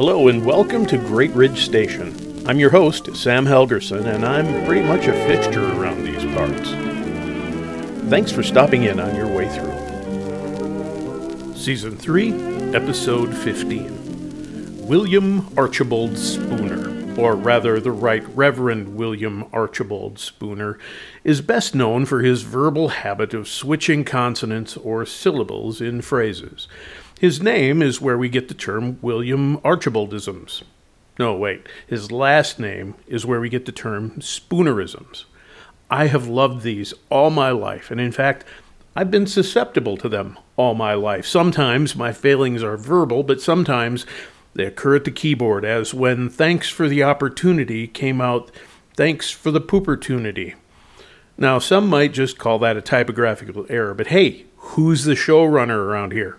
Hello and welcome to Great Ridge Station. I'm your host, Sam Helgerson, and I'm pretty much a fixture around these parts. Thanks for stopping in on your way through. Season 3, Episode 15 William Archibald Spooner, or rather, the Right Reverend William Archibald Spooner, is best known for his verbal habit of switching consonants or syllables in phrases. His name is where we get the term William Archibaldisms. No, wait, his last name is where we get the term Spoonerisms. I have loved these all my life, and in fact, I've been susceptible to them all my life. Sometimes my failings are verbal, but sometimes they occur at the keyboard, as when thanks for the opportunity came out thanks for the poopertunity. Now, some might just call that a typographical error, but hey, who's the showrunner around here?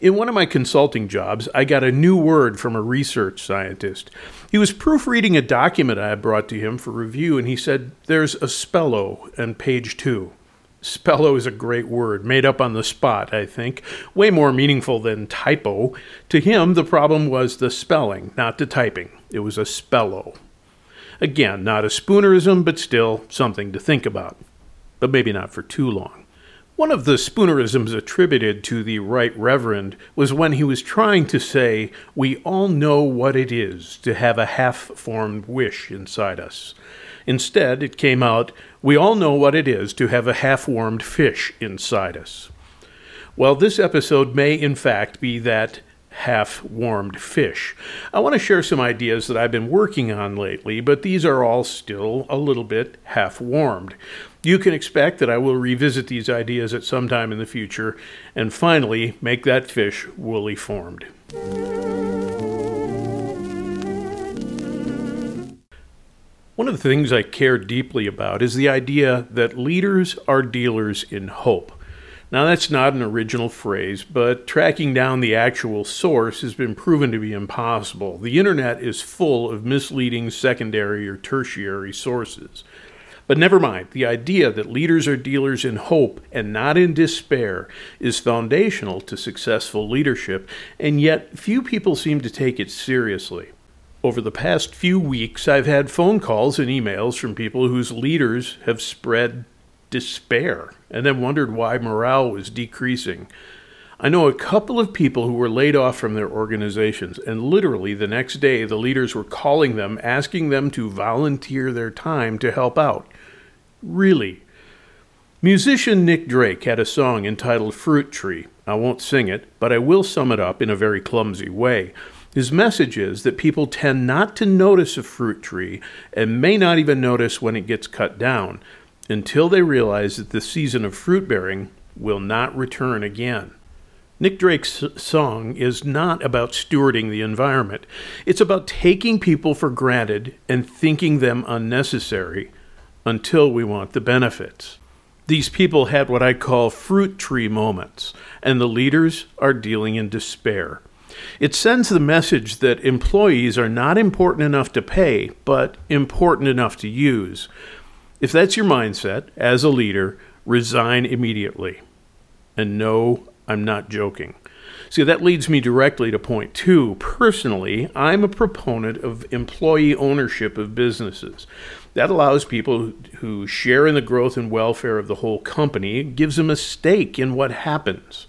In one of my consulting jobs, I got a new word from a research scientist. He was proofreading a document I had brought to him for review, and he said, There's a spello on page two. Spello is a great word, made up on the spot, I think, way more meaningful than typo. To him, the problem was the spelling, not the typing. It was a spello. Again, not a spoonerism, but still something to think about. But maybe not for too long. One of the spoonerisms attributed to the Right Reverend was when he was trying to say, We all know what it is to have a half formed wish inside us. Instead, it came out, we all know what it is to have a half warmed fish inside us. Well, this episode may, in fact, be that half warmed fish. I want to share some ideas that I've been working on lately, but these are all still a little bit half warmed. You can expect that I will revisit these ideas at some time in the future and finally make that fish woolly formed. One of the things I care deeply about is the idea that leaders are dealers in hope. Now, that's not an original phrase, but tracking down the actual source has been proven to be impossible. The internet is full of misleading secondary or tertiary sources. But never mind, the idea that leaders are dealers in hope and not in despair is foundational to successful leadership, and yet few people seem to take it seriously. Over the past few weeks, I've had phone calls and emails from people whose leaders have spread despair and then wondered why morale was decreasing. I know a couple of people who were laid off from their organizations, and literally the next day, the leaders were calling them, asking them to volunteer their time to help out. Really. Musician Nick Drake had a song entitled Fruit Tree. I won't sing it, but I will sum it up in a very clumsy way. His message is that people tend not to notice a fruit tree and may not even notice when it gets cut down until they realize that the season of fruit bearing will not return again. Nick Drake's song is not about stewarding the environment. It's about taking people for granted and thinking them unnecessary until we want the benefits. These people had what I call fruit tree moments, and the leaders are dealing in despair. It sends the message that employees are not important enough to pay, but important enough to use. If that's your mindset, as a leader, resign immediately. And no, I'm not joking. See, that leads me directly to point two. Personally, I'm a proponent of employee ownership of businesses. That allows people who share in the growth and welfare of the whole company, gives them a stake in what happens.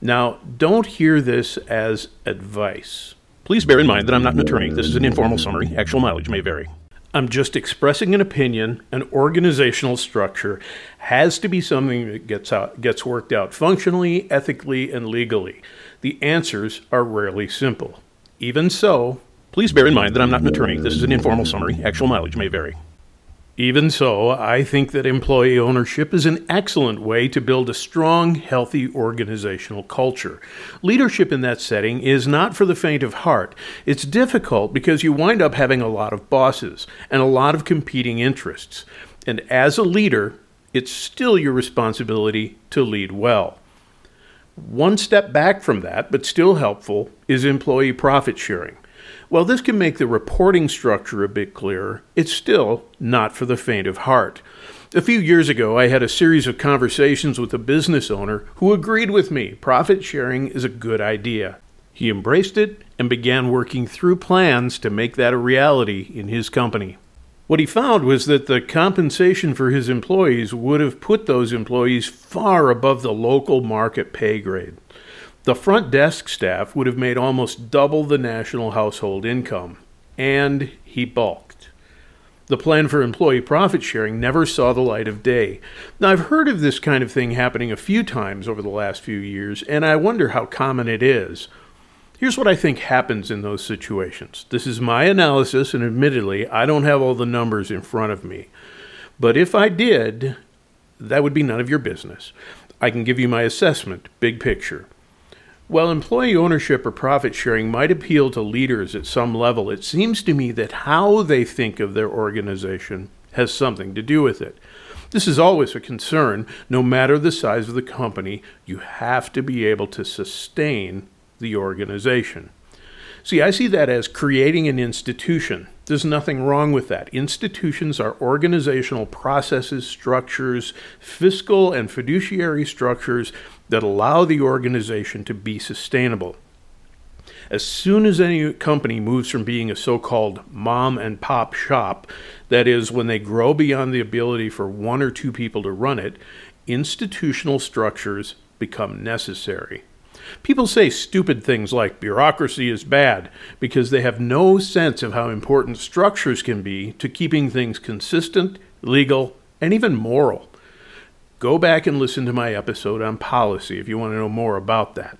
Now, don't hear this as advice. Please bear in mind that I'm not an attorney. This is an informal summary. Actual mileage may vary. I'm just expressing an opinion. An organizational structure has to be something that gets out, gets worked out functionally, ethically, and legally. The answers are rarely simple. Even so, please bear in mind that I'm not an attorney. This is an informal summary. Actual mileage may vary. Even so, I think that employee ownership is an excellent way to build a strong, healthy organizational culture. Leadership in that setting is not for the faint of heart. It's difficult because you wind up having a lot of bosses and a lot of competing interests. And as a leader, it's still your responsibility to lead well. One step back from that, but still helpful, is employee profit sharing. While this can make the reporting structure a bit clearer, it's still not for the faint of heart. A few years ago, I had a series of conversations with a business owner who agreed with me profit sharing is a good idea. He embraced it and began working through plans to make that a reality in his company. What he found was that the compensation for his employees would have put those employees far above the local market pay grade. The front desk staff would have made almost double the national household income, and he balked. The plan for employee profit sharing never saw the light of day. Now, I've heard of this kind of thing happening a few times over the last few years, and I wonder how common it is. Here's what I think happens in those situations. This is my analysis, and admittedly, I don't have all the numbers in front of me. But if I did, that would be none of your business. I can give you my assessment, big picture. While employee ownership or profit sharing might appeal to leaders at some level, it seems to me that how they think of their organization has something to do with it. This is always a concern. No matter the size of the company, you have to be able to sustain the organization. See, I see that as creating an institution. There's nothing wrong with that. Institutions are organizational processes, structures, fiscal and fiduciary structures that allow the organization to be sustainable. As soon as any company moves from being a so called mom and pop shop, that is, when they grow beyond the ability for one or two people to run it, institutional structures become necessary. People say stupid things like bureaucracy is bad because they have no sense of how important structures can be to keeping things consistent, legal, and even moral. Go back and listen to my episode on policy if you want to know more about that.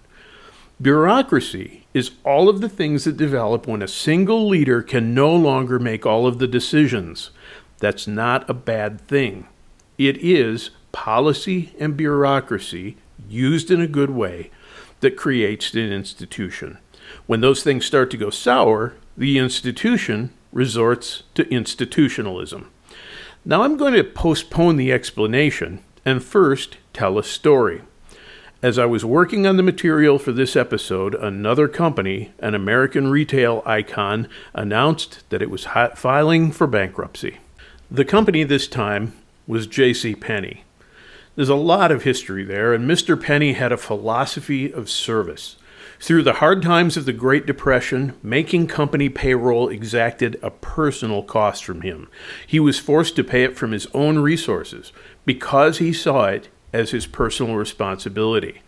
Bureaucracy is all of the things that develop when a single leader can no longer make all of the decisions. That's not a bad thing. It is policy and bureaucracy used in a good way that creates an institution. When those things start to go sour, the institution resorts to institutionalism. Now I'm going to postpone the explanation and first tell a story. As I was working on the material for this episode, another company, an American retail icon, announced that it was filing for bankruptcy. The company this time was J.C. Penney. There's a lot of history there, and Mr. Penney had a philosophy of service. Through the hard times of the Great Depression, making company payroll exacted a personal cost from him. He was forced to pay it from his own resources because he saw it as his personal responsibility.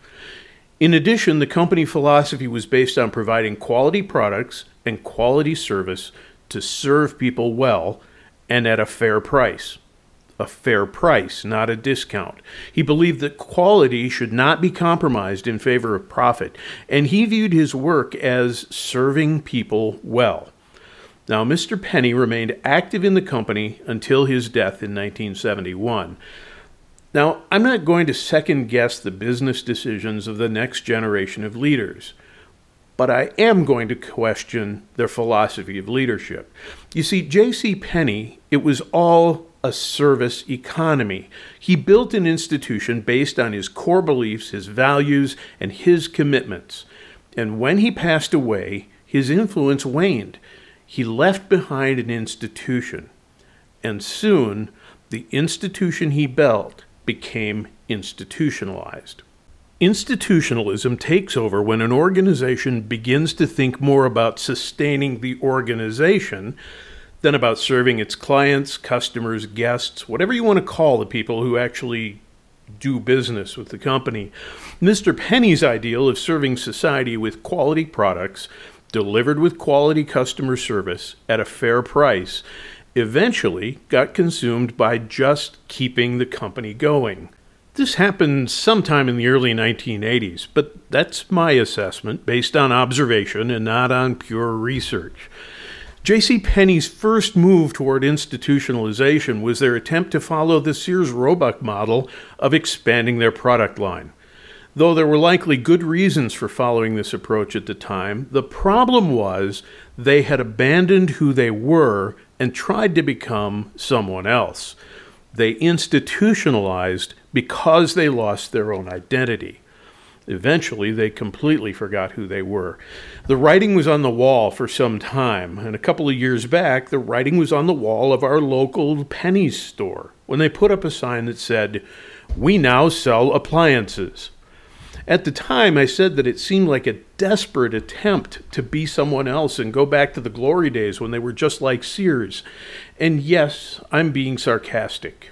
In addition, the company philosophy was based on providing quality products and quality service to serve people well and at a fair price a fair price, not a discount. He believed that quality should not be compromised in favor of profit, and he viewed his work as serving people well. Now, Mr. Penney remained active in the company until his death in 1971. Now, I'm not going to second guess the business decisions of the next generation of leaders, but I am going to question their philosophy of leadership. You see, J.C. Penney, it was all a service economy. He built an institution based on his core beliefs, his values, and his commitments. And when he passed away, his influence waned. He left behind an institution. And soon, the institution he built became institutionalized. Institutionalism takes over when an organization begins to think more about sustaining the organization than about serving its clients, customers, guests, whatever you want to call the people who actually do business with the company. Mr. Penney's ideal of serving society with quality products delivered with quality customer service at a fair price eventually got consumed by just keeping the company going. This happened sometime in the early 1980s, but that's my assessment based on observation and not on pure research. J.C. Penney's first move toward institutionalization was their attempt to follow the Sears Roebuck model of expanding their product line. Though there were likely good reasons for following this approach at the time, the problem was they had abandoned who they were and tried to become someone else. They institutionalized because they lost their own identity. Eventually, they completely forgot who they were. The writing was on the wall for some time, and a couple of years back, the writing was on the wall of our local Penney's store when they put up a sign that said, We now sell appliances. At the time, I said that it seemed like a desperate attempt to be someone else and go back to the glory days when they were just like Sears. And yes, I'm being sarcastic.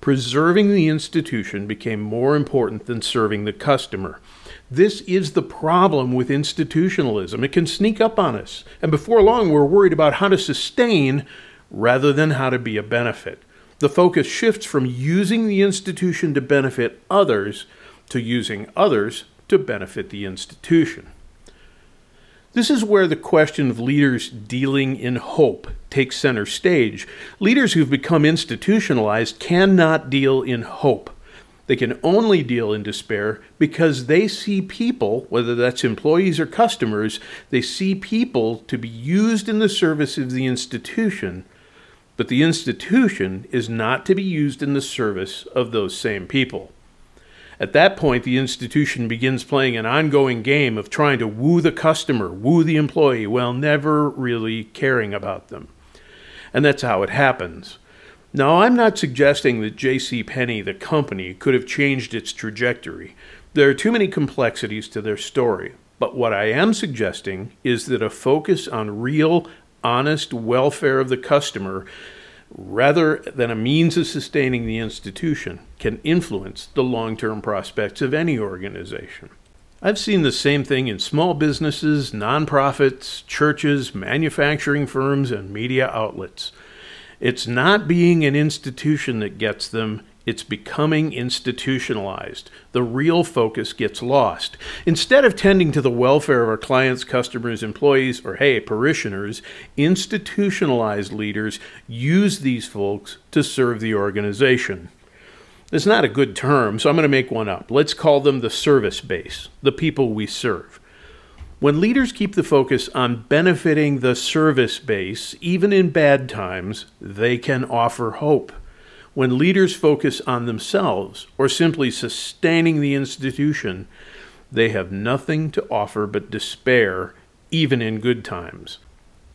Preserving the institution became more important than serving the customer. This is the problem with institutionalism. It can sneak up on us. And before long, we're worried about how to sustain rather than how to be a benefit. The focus shifts from using the institution to benefit others to using others to benefit the institution. This is where the question of leaders dealing in hope takes center stage. Leaders who've become institutionalized cannot deal in hope. They can only deal in despair because they see people, whether that's employees or customers, they see people to be used in the service of the institution, but the institution is not to be used in the service of those same people. At that point, the institution begins playing an ongoing game of trying to woo the customer, woo the employee, while never really caring about them. And that's how it happens. Now, I'm not suggesting that J.C. Penney, the company, could have changed its trajectory. There are too many complexities to their story. But what I am suggesting is that a focus on real, honest welfare of the customer rather than a means of sustaining the institution, can influence the long term prospects of any organization. I've seen the same thing in small businesses, nonprofits, churches, manufacturing firms, and media outlets. It's not being an institution that gets them, it's becoming institutionalized. The real focus gets lost. Instead of tending to the welfare of our clients, customers, employees, or hey, parishioners, institutionalized leaders use these folks to serve the organization. It's not a good term, so I'm going to make one up. Let's call them the service base, the people we serve. When leaders keep the focus on benefiting the service base, even in bad times, they can offer hope. When leaders focus on themselves or simply sustaining the institution, they have nothing to offer but despair, even in good times.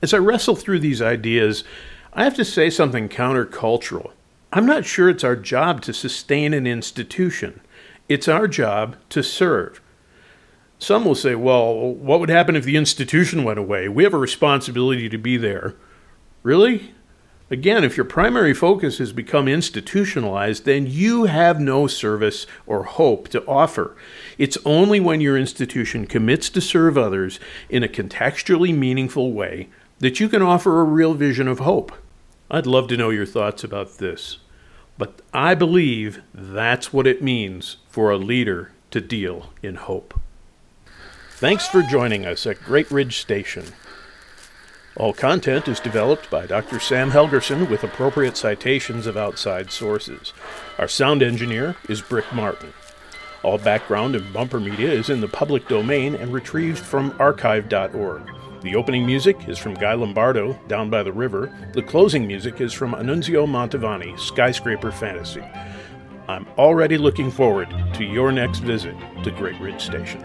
As I wrestle through these ideas, I have to say something countercultural. I'm not sure it's our job to sustain an institution. It's our job to serve. Some will say, well, what would happen if the institution went away? We have a responsibility to be there. Really? Again, if your primary focus has become institutionalized, then you have no service or hope to offer. It's only when your institution commits to serve others in a contextually meaningful way that you can offer a real vision of hope. I'd love to know your thoughts about this, but I believe that's what it means for a leader to deal in hope. Thanks for joining us at Great Ridge Station. All content is developed by Dr. Sam Helgerson with appropriate citations of outside sources. Our sound engineer is Brick Martin. All background and bumper media is in the public domain and retrieved from archive.org. The opening music is from Guy Lombardo, Down by the River. The closing music is from Annunzio Mantovani, Skyscraper Fantasy. I'm already looking forward to your next visit to Great Ridge Station.